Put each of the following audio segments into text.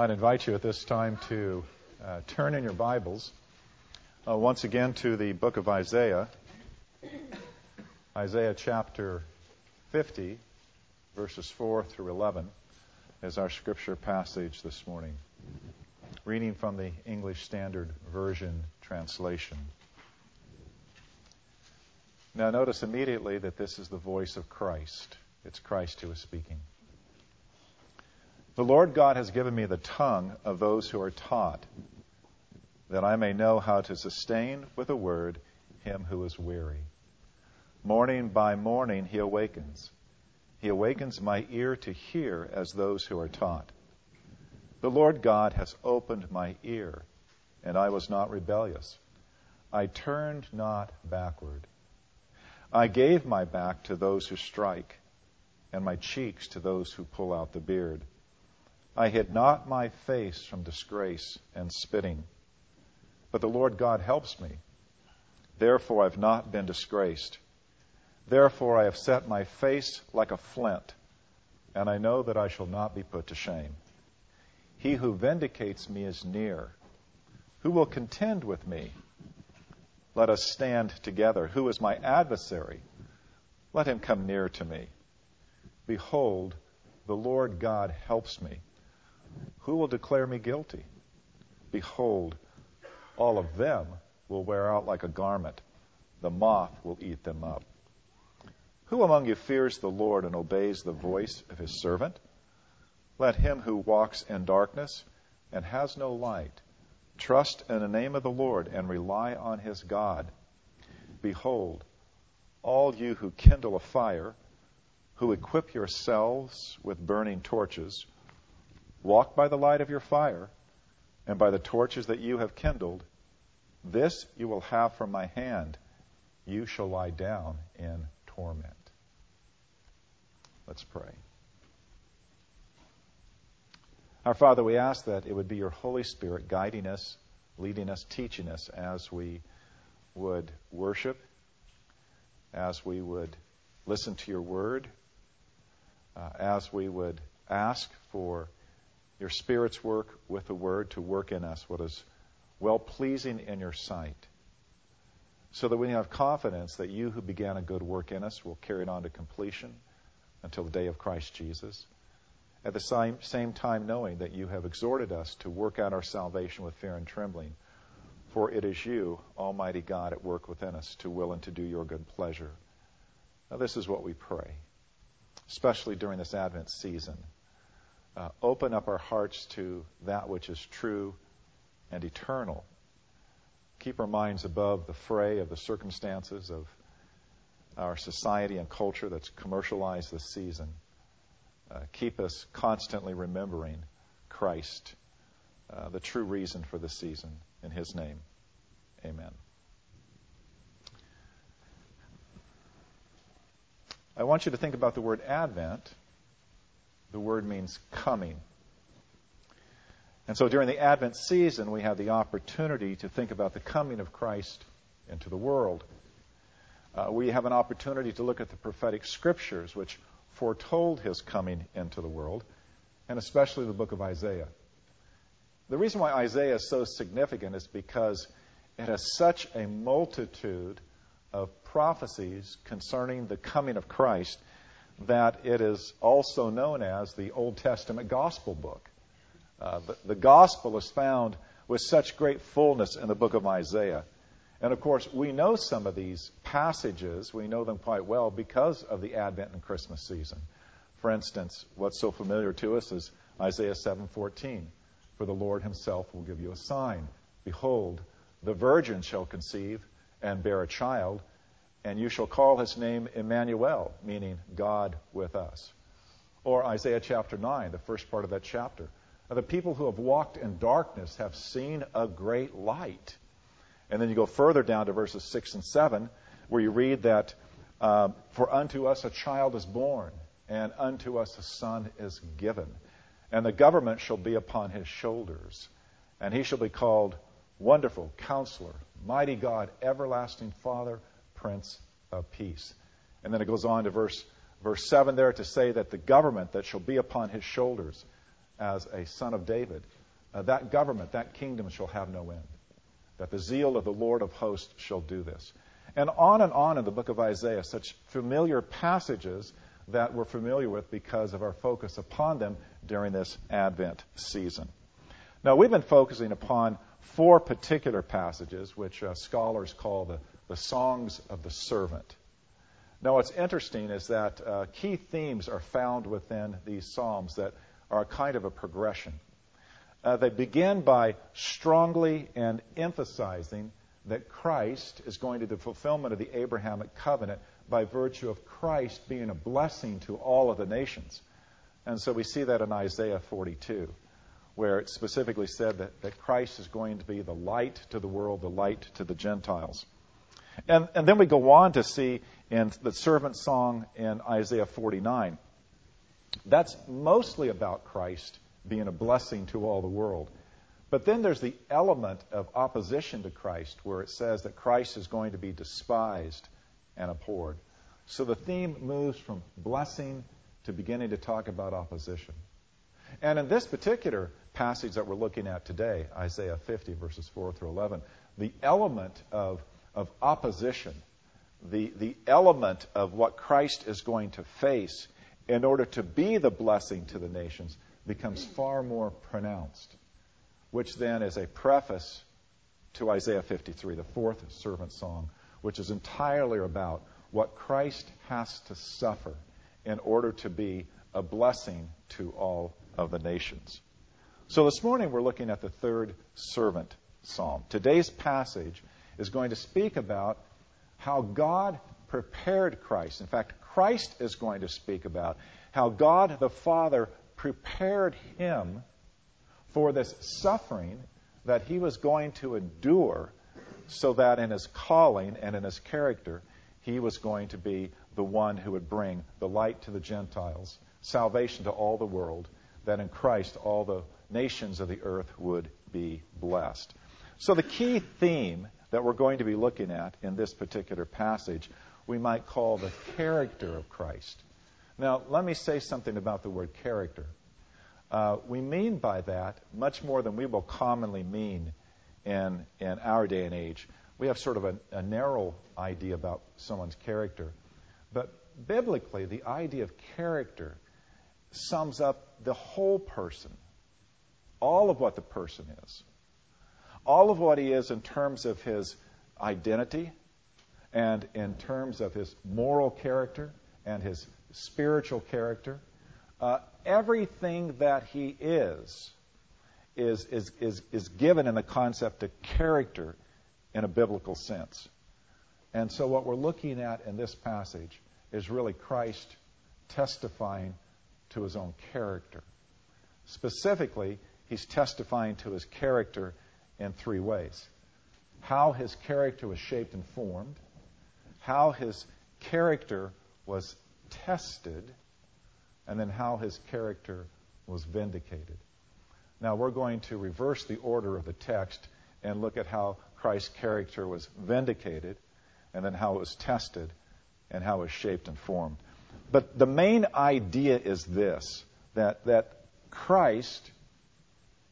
I'd invite you at this time to uh, turn in your Bibles uh, once again to the book of Isaiah, Isaiah chapter 50, verses 4 through 11, is our scripture passage this morning. Reading from the English Standard Version translation. Now, notice immediately that this is the voice of Christ. It's Christ who is speaking. The Lord God has given me the tongue of those who are taught, that I may know how to sustain with a word him who is weary. Morning by morning he awakens. He awakens my ear to hear as those who are taught. The Lord God has opened my ear, and I was not rebellious. I turned not backward. I gave my back to those who strike, and my cheeks to those who pull out the beard. I hid not my face from disgrace and spitting. But the Lord God helps me. Therefore I've not been disgraced. Therefore I have set my face like a flint, and I know that I shall not be put to shame. He who vindicates me is near. Who will contend with me? Let us stand together. Who is my adversary? Let him come near to me. Behold, the Lord God helps me. Who will declare me guilty? Behold, all of them will wear out like a garment. The moth will eat them up. Who among you fears the Lord and obeys the voice of his servant? Let him who walks in darkness and has no light trust in the name of the Lord and rely on his God. Behold, all you who kindle a fire, who equip yourselves with burning torches, Walk by the light of your fire, and by the torches that you have kindled. This you will have from my hand. You shall lie down in torment. Let's pray. Our Father, we ask that it would be your Holy Spirit guiding us, leading us, teaching us as we would worship, as we would listen to your word, uh, as we would ask for your Spirit's work with the Word to work in us what is well pleasing in your sight, so that we have confidence that you who began a good work in us will carry it on to completion until the day of Christ Jesus. At the same, time, knowing that you have exhorted us to work out our salvation with fear and trembling, for it is you, Almighty God, at work within us to will and to do your good pleasure. Now, this is what we pray, especially during this Advent season uh, open up our hearts to that which is true and eternal. Keep our minds above the fray of the circumstances of our society and culture that's commercialized this season. Uh, keep us constantly remembering Christ, uh, the true reason for the season. In His name, amen. I want you to think about the word Advent the word means coming. And so during the Advent season, we have the opportunity to think about the coming of Christ into the world. Uh, we have an opportunity to look at the prophetic scriptures which foretold his coming into the world, and especially the book of Isaiah. The reason why Isaiah is so significant is because it has such a multitude of prophecies concerning the coming of Christ that it is also known as the Old Testament Gospel book. Uh, the, the Gospel is found with such great fullness in the book of Isaiah. And of course, we know some of these passages, we know them quite well because of the Advent and Christmas season. For instance, what's so familiar to us is Isaiah 7:14, "For the Lord himself will give you a sign: behold, the virgin shall conceive and bear a child, and you shall call his name Emmanuel, meaning God with us. Or Isaiah chapter 9, the first part of that chapter. The people who have walked in darkness have seen a great light. And then you go further down to verses 6 and 7, where you read that, uh, For unto us a child is born, and unto us a son is given. And the government shall be upon his shoulders. And he shall be called Wonderful Counselor, Mighty God, Everlasting Father, Prince of Peace. And then it goes on to verse, verse 7 there to say that the government that shall be upon his shoulders, as a son of David, uh, that government, that kingdom shall have no end. That the zeal of the Lord of hosts shall do this. And on and on in the book of Isaiah, such familiar passages that we're familiar with because of our focus upon them during this Advent season. Now, we've been focusing upon four particular passages, which uh, scholars call the, the Songs of the Servant. Now, what's interesting is that uh, key themes are found within these Psalms that are a kind of a progression. Uh, they begin by strongly and emphasizing that Christ is going to the fulfillment of the Abrahamic covenant by virtue of Christ being a blessing to all of the nations. And so we see that in Isaiah 42, where it specifically said that, that Christ is going to be the light to the world, the light to the Gentiles. And, and then we go on to see in the servant song in Isaiah 49. That's mostly about Christ being a blessing to all the world. But then there's the element of opposition to Christ where it says that Christ is going to be despised and abhorred. So the theme moves from blessing to beginning to talk about opposition. And in this particular passage that we're looking at today, Isaiah 50, verses 4 through 11, the element of, of opposition, the, the element of what Christ is going to face in order to be the blessing to the nations becomes far more pronounced, which then is a preface to Isaiah 53, the fourth servant song, which is entirely about what Christ has to suffer in order to be a blessing to all of the nations. So this morning we're looking at the third servant psalm. Today's passage is going to speak about how God prepared Christ. In fact, Christ is going to speak about how God the Father prepared him for this suffering that he was going to endure so that in his calling and in his character, he was going to be the one who would bring the light to the Gentiles, salvation to all the world, that in Christ all the nations of the earth would be blessed. So, the key theme that we're going to be looking at in this particular passage, we might call the character of Christ. Now, let me say something about the word character. Uh, we mean by that much more than we will commonly mean in, in our day and age. We have sort of a, a narrow idea about someone's character. But biblically, the idea of character sums up the whole person, all of what the person is, all of what he is in terms of his identity and in terms of his moral character and his spiritual character. Uh, everything that he is, is, is, is, is given in the concept of character in a biblical sense. And so, what we're looking at in this passage is really Christ testifying to his own character. Specifically, he's testifying to his character in three ways how his character was shaped and formed, how his character was tested, and then how his character was vindicated. Now, we're going to reverse the order of the text and look at how Christ's character was vindicated, and then how it was tested, and how it was shaped and formed. But the main idea is this that, that Christ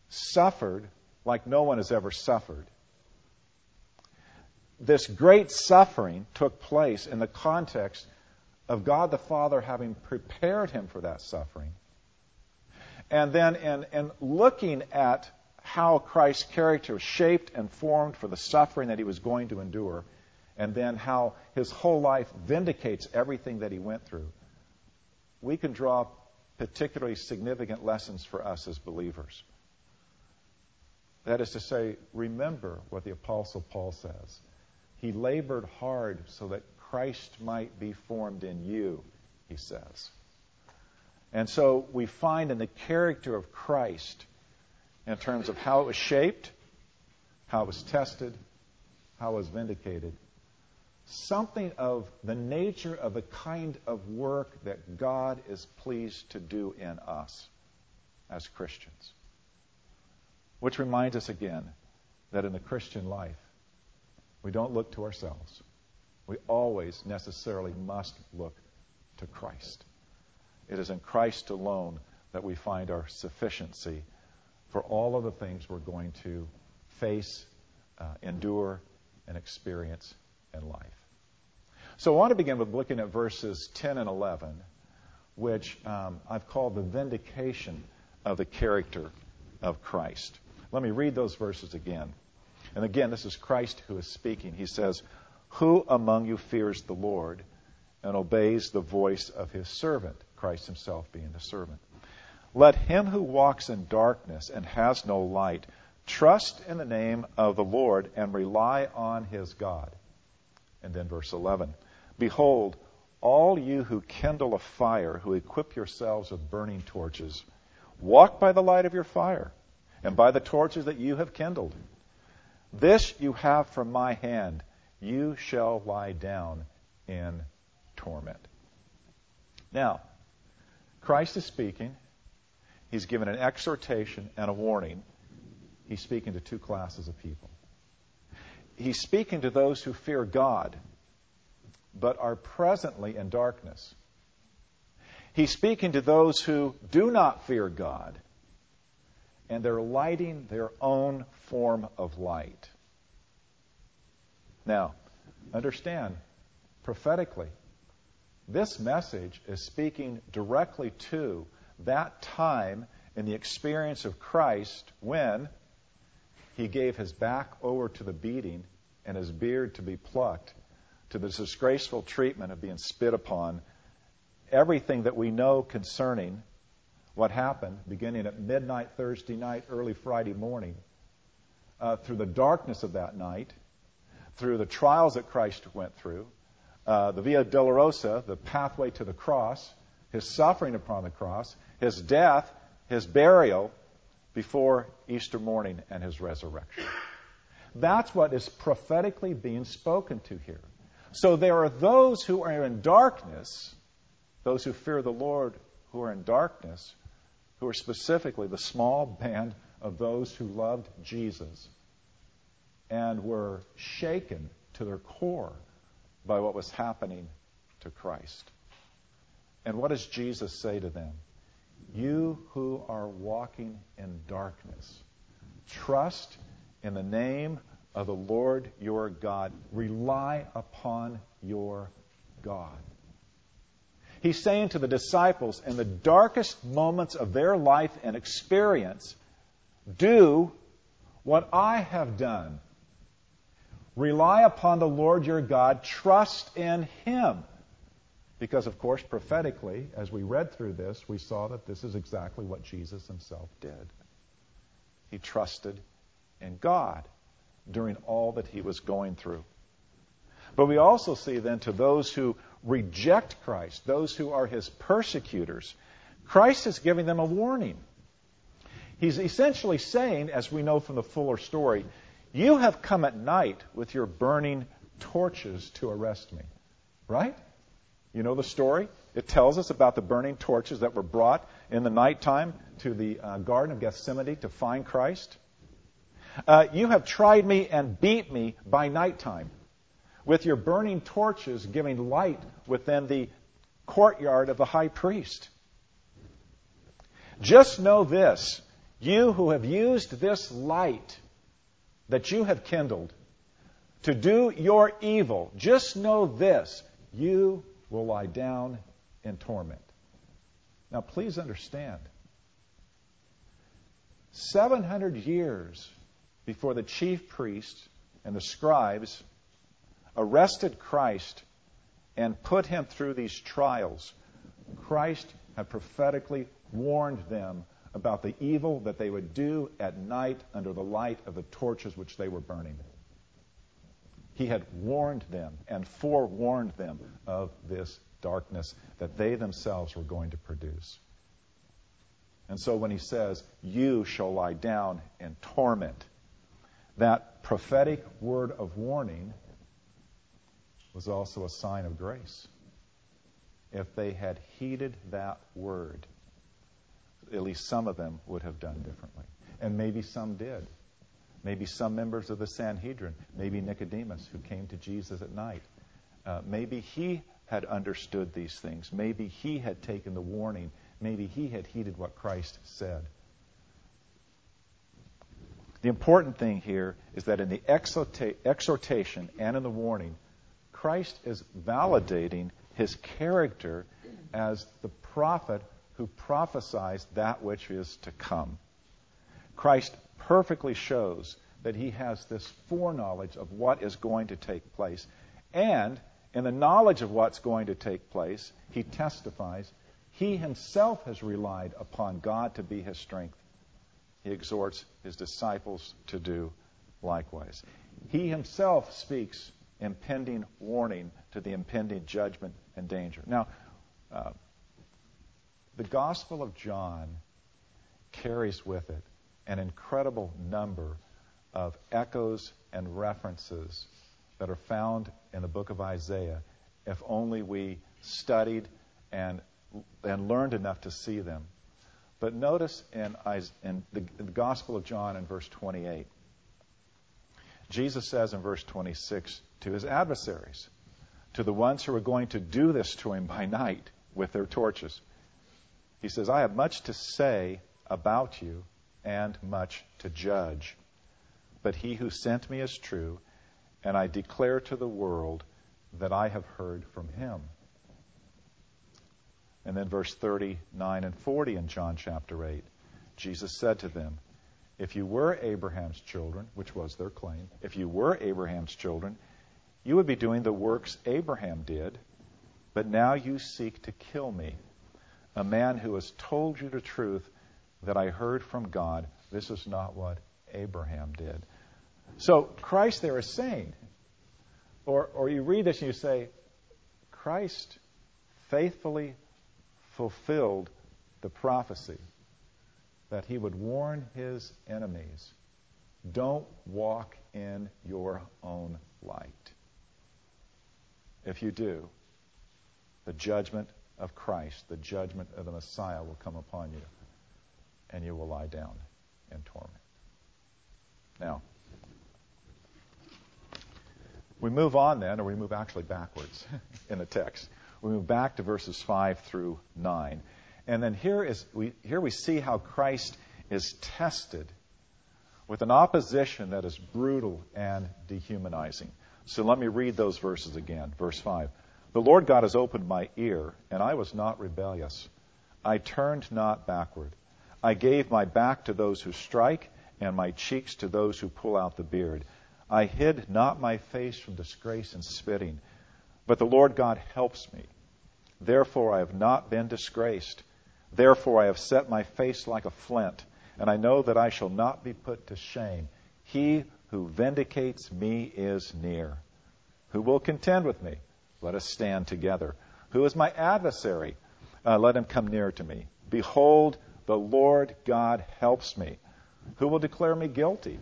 suffered like no one has ever suffered. This great suffering took place in the context of God the Father having prepared him for that suffering. And then in, in looking at how Christ's character was shaped and formed for the suffering that he was going to endure, and then how his whole life vindicates everything that he went through, we can draw particularly significant lessons for us as believers. That is to say, remember what the Apostle Paul says. He labored hard so that Christ might be formed in you, he says. And so we find in the character of Christ, in terms of how it was shaped, how it was tested, how it was vindicated, something of the nature of the kind of work that God is pleased to do in us as Christians. Which reminds us again that in the Christian life, we don't look to ourselves we always necessarily must look to Christ. It is in Christ alone that we find our sufficiency for all of the things we're going to face, uh, endure, and experience in life. So I want to begin with looking at verses 10 and 11, which um, I've called the vindication of the character of Christ. Let me read those verses again. And again, this is Christ who is speaking. He says, Who among you fears the Lord and obeys the voice of his servant? Christ himself being the servant. Let him who walks in darkness and has no light trust in the name of the Lord and rely on his God. And then verse 11 Behold, all you who kindle a fire, who equip yourselves with burning torches, walk by the light of your fire and by the torches that you have kindled. This you have from my hand. You shall lie down in torment. Now, Christ is speaking. He's given an exhortation and a warning. He's speaking to two classes of people. He's speaking to those who fear God, but are presently in darkness. He's speaking to those who do not fear God, and they're lighting their own form of light. Now, understand, prophetically, this message is speaking directly to that time in the experience of Christ when he gave his back over to the beating and his beard to be plucked, to the disgraceful treatment of being spit upon, everything that we know concerning what happened beginning at midnight Thursday night, early Friday morning, uh, through the darkness of that night, through the trials that Christ went through, uh, the Via Dolorosa, the pathway to the cross, his suffering upon the cross, his death, his burial before Easter morning and his resurrection. That's what is prophetically being spoken to here. So there are those who are in darkness, those who fear the Lord who are in darkness, who are specifically the small band of those who loved Jesus and were shaken to their core by what was happening to Christ. And what does Jesus say to them? You who are walking in darkness, trust in the name of the Lord your God. Rely upon your God. He's saying to the disciples in the darkest moments of their life and experience, do what I have done. Rely upon the Lord your God. Trust in Him. Because, of course, prophetically, as we read through this, we saw that this is exactly what Jesus himself did. He trusted in God during all that he was going through. But we also see then to those who reject Christ, those who are his persecutors, Christ is giving them a warning. He's essentially saying, as we know from the fuller story, you have come at night with your burning torches to arrest me. Right? You know the story? It tells us about the burning torches that were brought in the nighttime to the uh, Garden of Gethsemane to find Christ. Uh, you have tried me and beat me by nighttime, with your burning torches giving light within the courtyard of the high priest. Just know this you who have used this light that you have kindled to do your evil, just know this you will lie down in torment. Now, please understand 700 years before the chief priests and the scribes arrested Christ and put him through these trials, Christ had prophetically warned them about the evil that they would do at night under the light of the torches which they were burning. He had warned them and forewarned them of this darkness that they themselves were going to produce. And so when he says, You shall lie down in torment, that prophetic word of warning was also a sign of grace. If they had heeded that word, at least some of them would have done differently. And maybe some did. Maybe some members of the Sanhedrin, maybe Nicodemus, who came to Jesus at night. Uh, maybe he had understood these things. Maybe he had taken the warning maybe he had heeded what Christ said. The important thing here is that in the exhortation and in the warning, Christ is validating his character as the prophet who prophesies that which is to come. Christ perfectly shows that he has this foreknowledge of what is going to take place. And in the knowledge of what's going to take place, he testifies he himself has relied upon God to be his strength. He exhorts his disciples to do likewise. He himself speaks impending warning to the impending judgment and danger. Now, uh, the Gospel of John carries with it an incredible number of echoes and references that are found in the book of Isaiah if only we studied and, and learned enough to see them. But notice in, in the, in the Gospel of John in verse 28, Jesus says in verse 26 to his adversaries, to the ones who are going to do this to him by night with their torches, he says, I have much to say about you and much to judge. But he who sent me is true, and I declare to the world that I have heard from him. And then verse 39 and 40 in John chapter 8, Jesus said to them, If you were Abraham's children, which was their claim, if you were Abraham's children, you would be doing the works Abraham did, but now you seek to kill me a man who has told you the truth that I heard from God. This is not what Abraham did. So Christ there is saying, or, or you read this and you say, Christ faithfully fulfilled the prophecy that he would warn his enemies don't walk in your own light. If you do, the judgment of Christ, the judgment of the Messiah will come upon you, and you will lie down in torment. Now, we move on then, or we move actually backwards in the text. We move back to verses 5 through 9. And then here, is, we, here we see how Christ is tested with an opposition that is brutal and dehumanizing. So let me read those verses again. Verse 5. The Lord God has opened my ear, and I was not rebellious. I turned not backward. I gave my back to those who strike, and my cheeks to those who pull out the beard. I hid not my face from disgrace and spitting. But the Lord God helps me. Therefore I have not been disgraced. Therefore I have set my face like a flint, and I know that I shall not be put to shame. He who vindicates me is near. Who will contend with me? Let us stand together. Who is my adversary? Uh, let him come near to me. Behold, the Lord God helps me. Who will declare me guilty?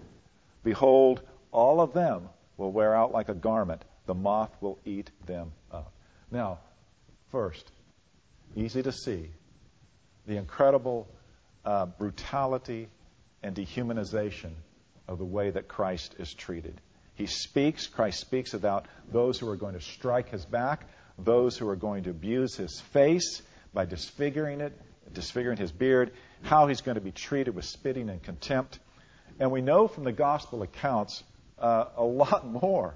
Behold, all of them will wear out like a garment. The moth will eat them up. Now, first, easy to see the incredible uh, brutality and dehumanization of the way that Christ is treated. He speaks, Christ speaks about those who are going to strike his back, those who are going to abuse his face by disfiguring it, disfiguring his beard, how he's going to be treated with spitting and contempt. And we know from the gospel accounts uh, a lot more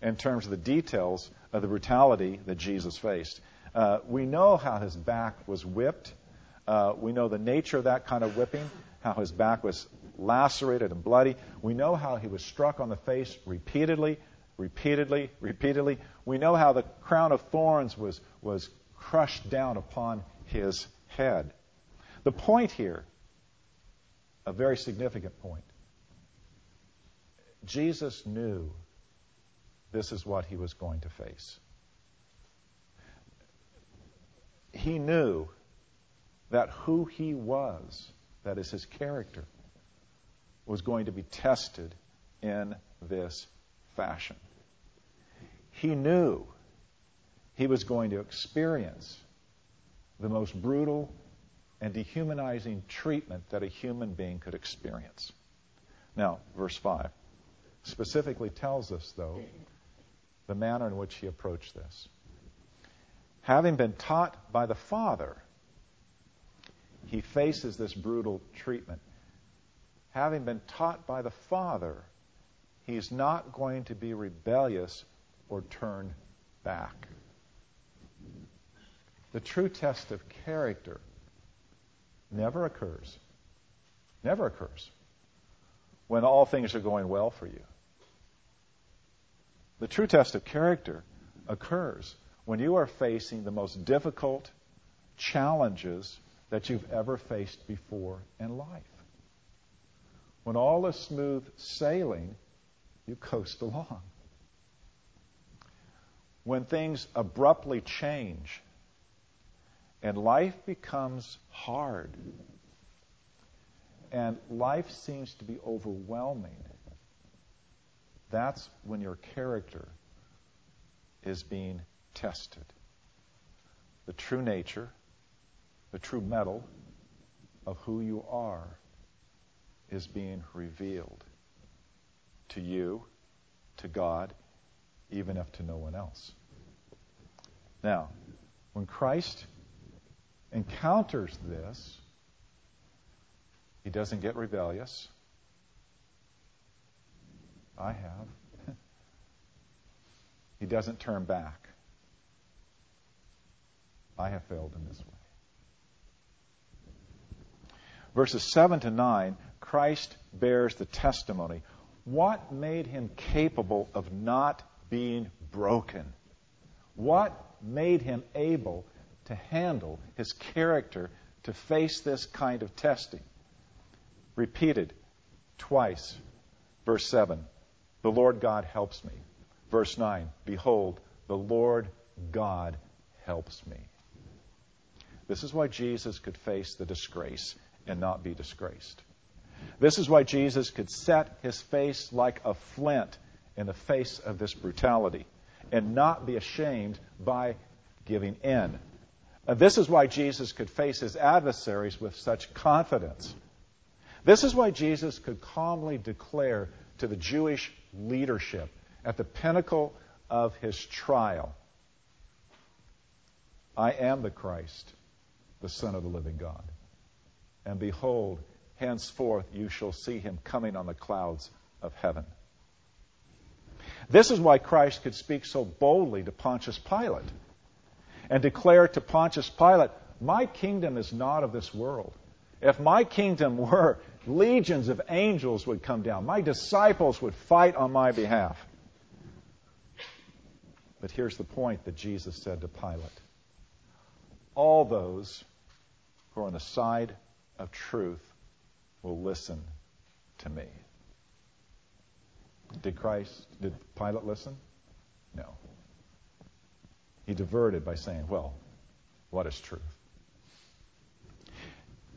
in terms of the details of the brutality that Jesus faced. Uh, we know how his back was whipped. Uh, we know the nature of that kind of whipping, how his back was lacerated and bloody. We know how he was struck on the face repeatedly, repeatedly, repeatedly. We know how the crown of thorns was, was crushed down upon his head. The point here, a very significant point, Jesus knew this is what he was going to face. He knew that who he was, that is his character, was going to be tested in this fashion. He knew he was going to experience the most brutal and dehumanizing treatment that a human being could experience. Now, verse 5 specifically tells us, though, the manner in which he approached this. Having been taught by the Father, he faces this brutal treatment. Having been taught by the Father, he's not going to be rebellious or turn back. The true test of character never occurs. Never occurs when all things are going well for you. The true test of character occurs when you are facing the most difficult challenges that you've ever faced before in life. When all is smooth sailing, you coast along. When things abruptly change and life becomes hard and life seems to be overwhelming, that's when your character is being tested. The true nature, the true mettle of who you are is being revealed to you, to God, even if to no one else. Now, when Christ encounters this, he doesn't get rebellious. I have. he doesn't turn back. I have failed in this way. Verses 7 to 9, Christ bears the testimony. What made him capable of not being broken? What made him able to handle his character to face this kind of testing? Repeated twice. Verse 7 The Lord God helps me. Verse 9 Behold, the Lord God helps me. This is why Jesus could face the disgrace and not be disgraced. This is why Jesus could set his face like a flint in the face of this brutality and not be ashamed by giving in. And this is why Jesus could face his adversaries with such confidence. This is why Jesus could calmly declare to the Jewish leadership at the pinnacle of his trial I am the Christ, the Son of the living God. And behold, henceforth you shall see him coming on the clouds of heaven. This is why Christ could speak so boldly to Pontius Pilate and declare to Pontius Pilate, My kingdom is not of this world. If my kingdom were, legions of angels would come down. My disciples would fight on my behalf. But here's the point that Jesus said to Pilate All those who are on the side of truth will listen to me. Did Christ, did Pilate listen? No. He diverted by saying, well, what is truth?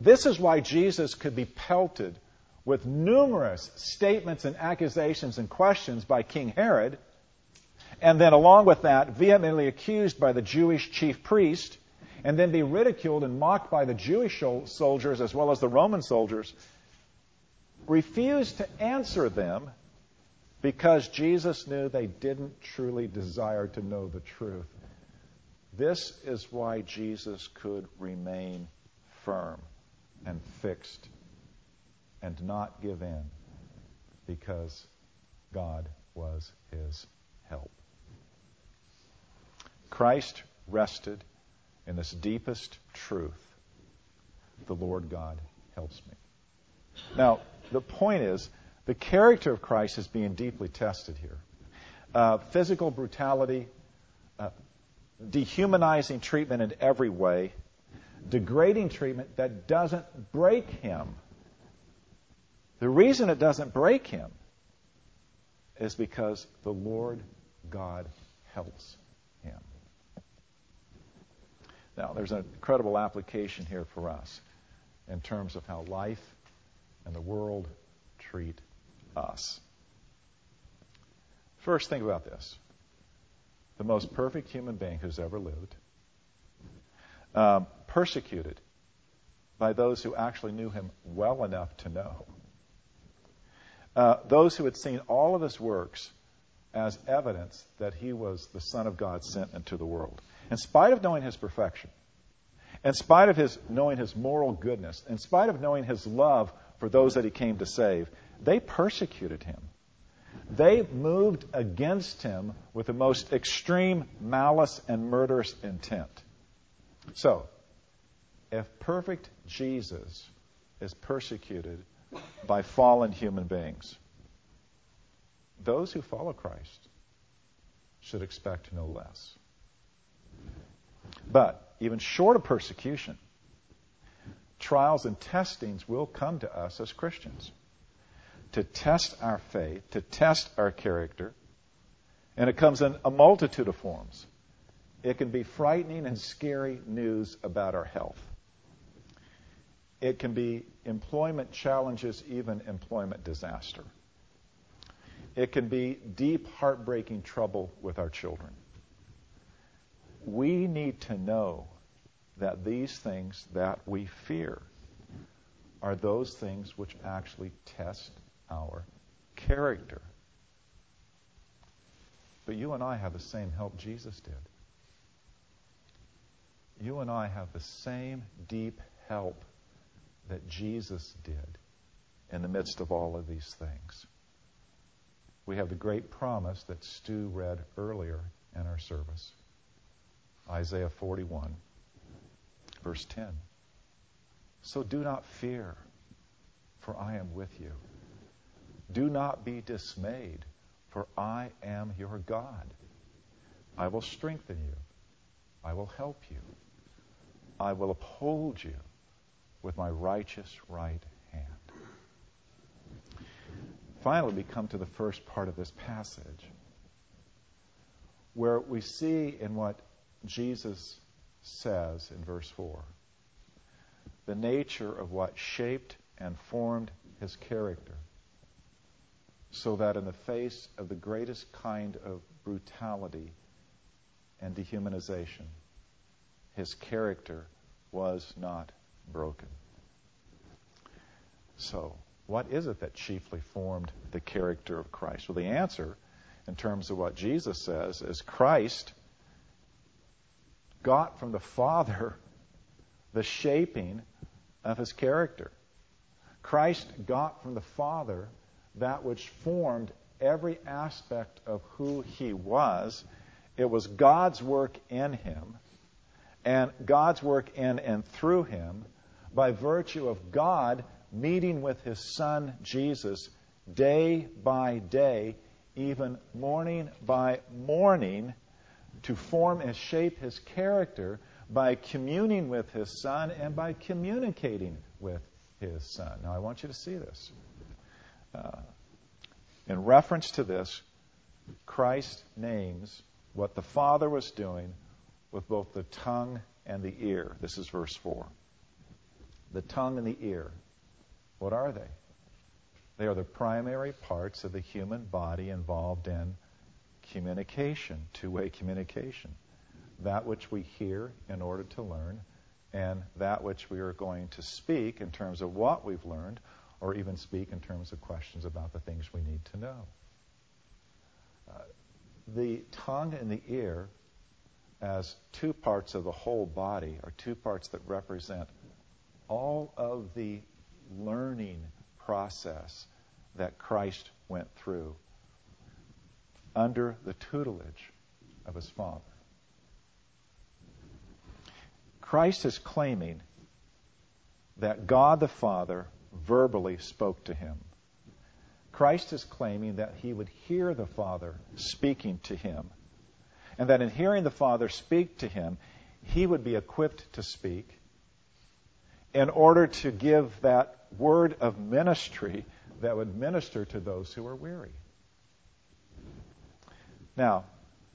This is why Jesus could be pelted with numerous statements and accusations and questions by King Herod, and then along with that, vehemently accused by the Jewish chief priest, and then be ridiculed and mocked by the Jewish soldiers as well as the Roman soldiers, refused to answer them because Jesus knew they didn't truly desire to know the truth. This is why Jesus could remain firm and fixed and not give in because God was his help. Christ rested in this deepest truth the Lord God helps me. Now, the point is, the character of Christ is being deeply tested here. Uh, physical brutality, uh, dehumanizing treatment in every way, degrading treatment that doesn't break him. The reason it doesn't break him is because the Lord God helps him. Now, there's an incredible application here for us in terms of how life and the world treat us. First, think about this the most perfect human being who's ever lived um, persecuted by those who actually knew him well enough to know. Uh, those who had seen all of his works as evidence that he was the Son of God sent into the world. In spite of knowing his perfection, In spite of his knowing his moral goodness, in spite of knowing his love for those that he came to save, they persecuted him. They moved against him with the most extreme malice and murderous intent. So, if perfect Jesus is persecuted by fallen human beings, those who follow Christ should expect no less. But even short of persecution, trials and testings will come to us as Christians to test our faith, to test our character, and it comes in a multitude of forms. It can be frightening and scary news about our health. It can be employment challenges, even employment disaster. It can be deep, heartbreaking trouble with our children. We need to know that these things that we fear are those things which actually test our character. But you and I have the same help Jesus did. You and I have the same deep help that Jesus did in the midst of all of these things. We have the great promise that Stu read earlier in our service Isaiah 41, verse 10. So do not fear, for I am with you. Do not be dismayed, for I am your God. I will strengthen you. I will help you. I will uphold you with my righteous right hand. Finally, we come to the first part of this passage where we see in what Jesus says in verse 4 the nature of what shaped and formed his character so that in the face of the greatest kind of brutality and dehumanization, his character was not broken. So, what is it that chiefly formed the character of Christ? Well, the answer, in terms of what Jesus says, is Christ got from the Father the shaping of his character. Christ got from the Father that which formed every aspect of who he was. It was God's work in him and God's work in and through him by virtue of God meeting with his son Jesus day by day, even morning by morning, to form and shape his character by communing with his son and by communicating with his son. Now, I want you to see this. Uh, in reference to this, Christ names what the Father was doing with both the tongue and the ear. This is verse 4. The tongue and the ear. What are they? They are the primary parts of the human body involved in communication, two way communication. That which we hear in order to learn, and that which we are going to speak in terms of what we've learned or even speak in terms of questions about the things we need to know. Uh, the tongue and the ear, as two parts of the whole body, are two parts that represent all of the learning process that Christ went through under the tutelage of his Father. Christ is claiming that God the Father verbally spoke to him. Christ is claiming that he would hear the Father speaking to him, and that in hearing the Father speak to him, he would be equipped to speak in order to give that word of ministry that would minister to those who are weary. Now,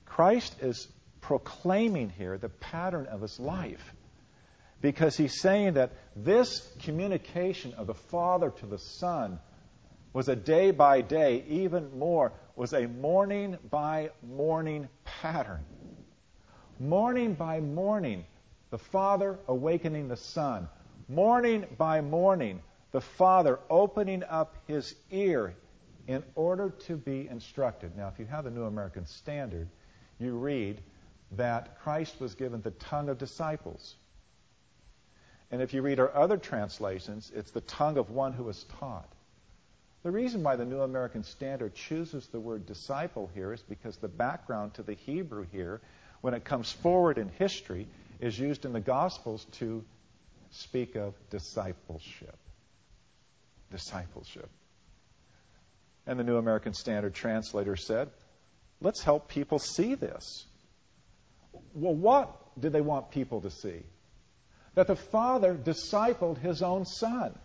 Christ is proclaiming here the pattern of his life because he's saying that this communication of the Father to the Son was a day by day, even more, was a morning by morning pattern. Morning by morning, the Father awakening the Son. Morning by morning, the Father opening up his ear in order to be instructed. Now, if you have the New American Standard, you read that Christ was given the tongue of disciples And if you read our other translations, it's the tongue of one who is taught. The reason why the New American Standard chooses the word disciple here is because the background to the Hebrew here, when it comes forward in history, is used in the Gospels to speak of discipleship. Discipleship. And the New American Standard translator said, let's help people see this. Well, what did they want people to see? That the Father discipled his own Son.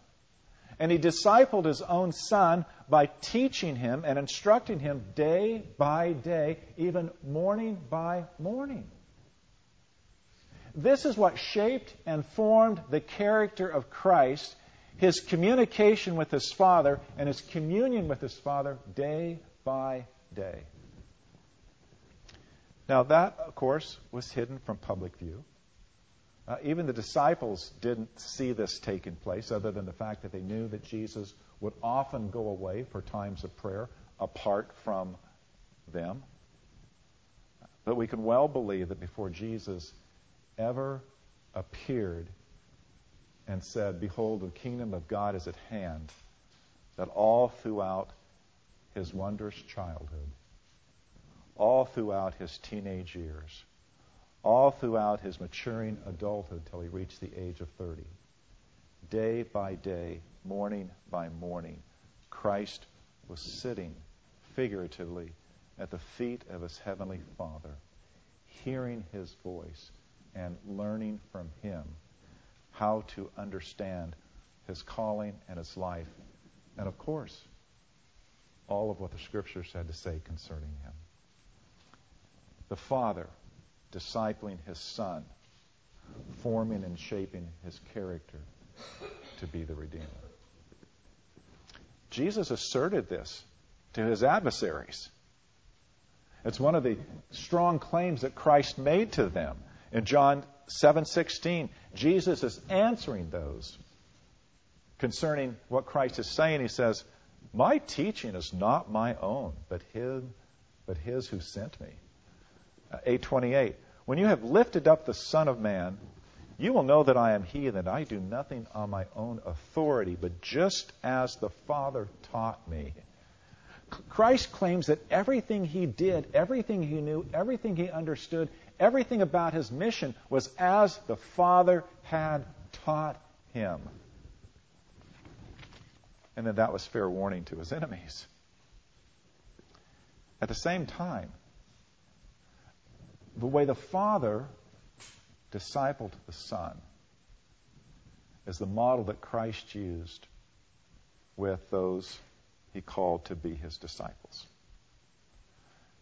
And he discipled his own son by teaching him and instructing him day by day, even morning by morning. This is what shaped and formed the character of Christ, his communication with his Father, and his communion with his Father day by day. Now, that, of course, was hidden from public view. Uh, even the disciples didn't see this taking place, other than the fact that they knew that Jesus would often go away for times of prayer apart from them. But we can well believe that before Jesus ever appeared and said, Behold, the kingdom of God is at hand, that all throughout his wondrous childhood, all throughout his teenage years, all throughout his maturing adulthood till he reached the age of 30. Day by day, morning by morning, Christ was sitting figuratively at the feet of his heavenly Father, hearing his voice and learning from him how to understand his calling and his life, and of course, all of what the scriptures had to say concerning him. The Father discipling his son, forming and shaping his character to be the Redeemer. Jesus asserted this to his adversaries. It's one of the strong claims that Christ made to them. In John 7:16, Jesus is answering those concerning what Christ is saying. He says, "My teaching is not my own, but his, but his who sent me." Uh, 8:28. When you have lifted up the Son of Man, you will know that I am he, and that I do nothing on my own authority, but just as the Father taught me. Christ claims that everything he did, everything he knew, everything he understood, everything about his mission was as the Father had taught him. And then that was fair warning to his enemies. At the same time, the way the Father discipled the Son is the model that Christ used with those he called to be his disciples.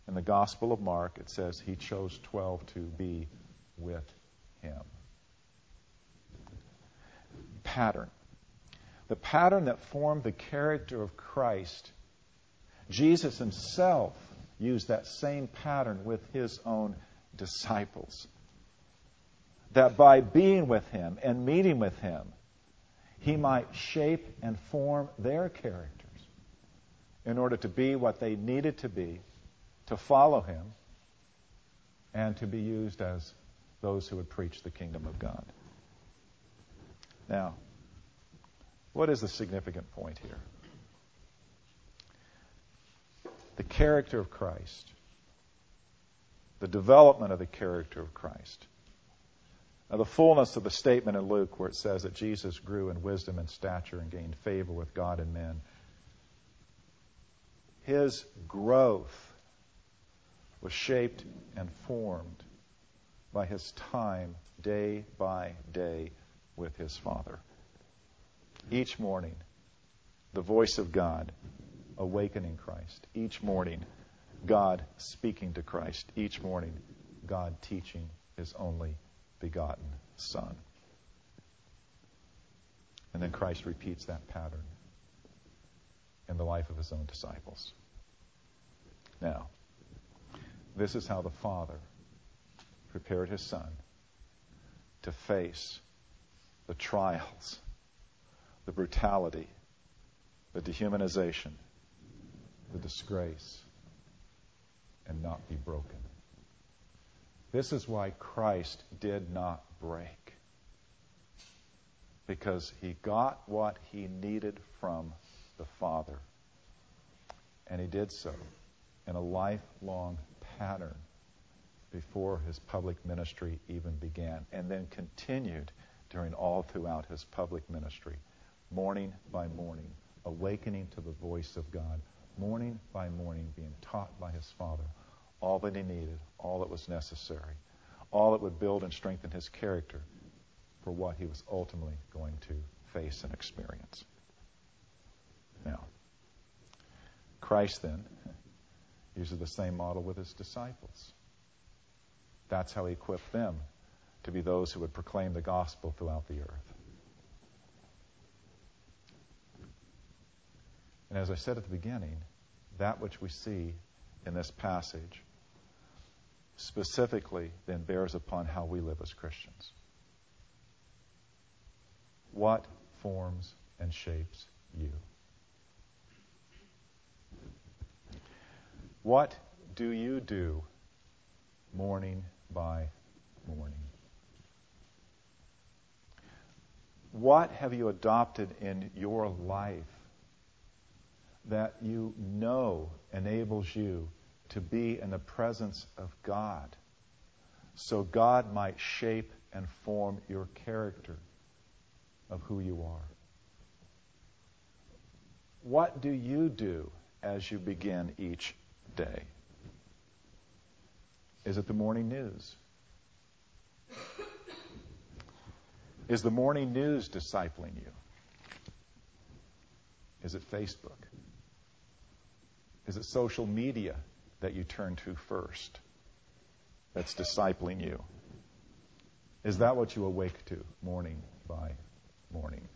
In the Gospel of Mark, it says he chose 12 to be with him. Pattern. The pattern that formed the character of Christ, Jesus himself used that same pattern with his own disciples. That by being with him and meeting with him, he might shape and form their characters in order to be what they needed to be, to follow him, and to be used as those who would preach the kingdom of God. Now, what is the significant point here? The character of Christ the development of the character of Christ. Now, the fullness of the statement in Luke where it says that Jesus grew in wisdom and stature and gained favor with God and men, his growth was shaped and formed by his time day by day with his Father. Each morning, the voice of God awakening Christ. Each morning, God speaking to Christ each morning, God teaching his only begotten Son. And then Christ repeats that pattern in the life of his own disciples. Now, this is how the Father prepared his Son to face the trials, the brutality, the dehumanization, the disgrace, and not be broken. This is why Christ did not break. because he got what he needed from the Father. And he did so in a lifelong pattern before his public ministry even began, and then continued during all throughout his public ministry, morning by morning, awakening to the voice of God, morning by morning, being taught by his Father all that he needed, all that was necessary, all that would build and strengthen his character for what he was ultimately going to face and experience. Now, Christ then uses the same model with his disciples. That's how he equipped them to be those who would proclaim the gospel throughout the earth. And as I said at the beginning, that which we see in this passage specifically then bears upon how we live as Christians. What forms and shapes you? What do you do morning by morning? What have you adopted in your life that you know enables you to be in the presence of God so God might shape and form your character of who you are? What do you do as you begin each day? Is it the morning news? Is the morning news discipling you? Is it Facebook? Is it social media that you turn to first that's discipling you? Is that what you awake to morning by morning?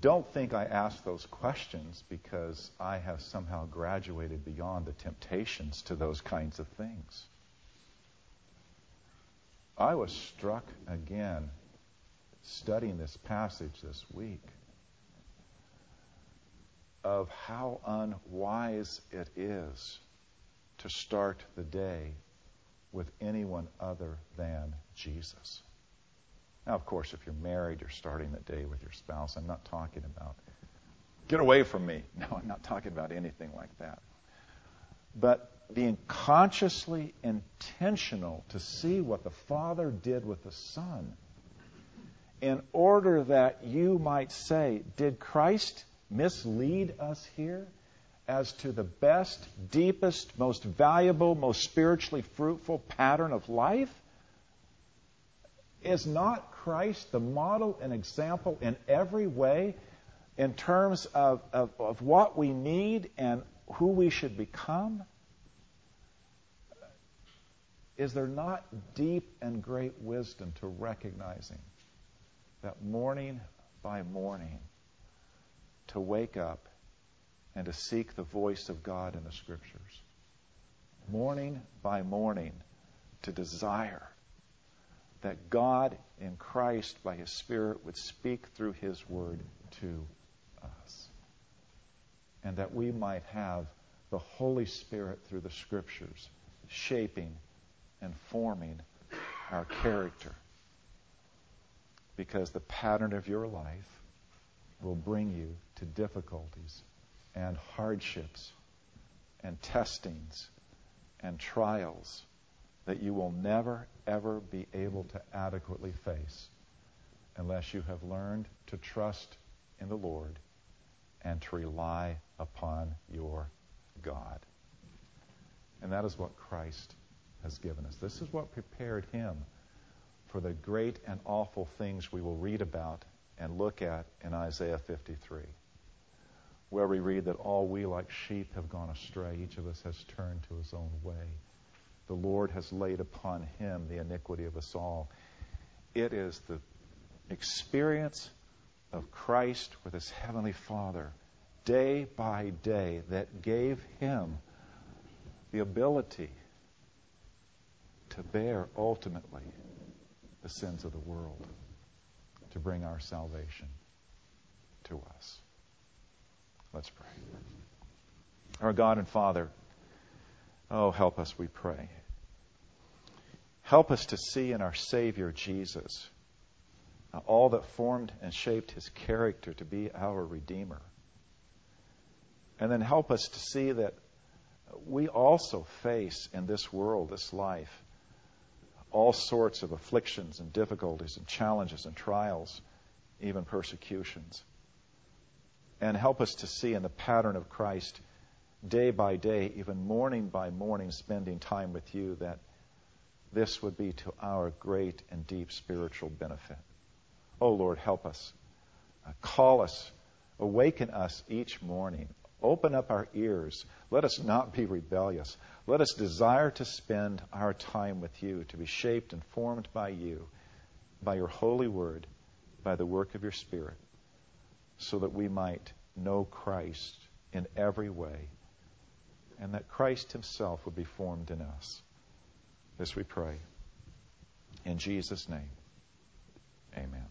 Don't think I ask those questions because I have somehow graduated beyond the temptations to those kinds of things. I was struck again studying this passage this week of how unwise it is to start the day with anyone other than Jesus. Now, of course, if you're married, you're starting the day with your spouse. I'm not talking about, get away from me. No, I'm not talking about anything like that. But being consciously intentional to see what the Father did with the Son in order that you might say, Did Christ mislead us here as to the best, deepest, most valuable, most spiritually fruitful pattern of life? Is not Christ the model and example in every way in terms of, of, of what we need and who we should become? Is there not deep and great wisdom to recognizing that morning by morning to wake up and to seek the voice of God in the Scriptures? Morning by morning to desire that God in Christ by His Spirit would speak through His Word to us. And that we might have the Holy Spirit through the Scriptures shaping and forming our character. Because the pattern of your life will bring you to difficulties and hardships and testings and trials that you will never, ever be able to adequately face unless you have learned to trust in the Lord and to rely upon your God. And that is what Christ has given us. This is what prepared him for the great and awful things we will read about and look at in Isaiah 53, where we read that all we like sheep have gone astray. Each of us has turned to his own way. The Lord has laid upon him the iniquity of us all. It is the experience of Christ with his heavenly Father day by day that gave him the ability to bear ultimately the sins of the world, to bring our salvation to us. Let's pray. Our God and Father, oh, help us, we pray. Help us to see in our Savior Jesus uh, all that formed and shaped his character to be our Redeemer. And then help us to see that we also face in this world, this life, all sorts of afflictions and difficulties and challenges and trials, even persecutions. And help us to see in the pattern of Christ, day by day, even morning by morning, spending time with you, that this would be to our great and deep spiritual benefit. Oh Lord, help us. Uh, call us. Awaken us each morning. Open up our ears. Let us not be rebellious. Let us desire to spend our time with you, to be shaped and formed by you, by your holy word, by the work of your Spirit, so that we might know Christ in every way, and that Christ himself would be formed in us. This we pray. In Jesus' name, amen.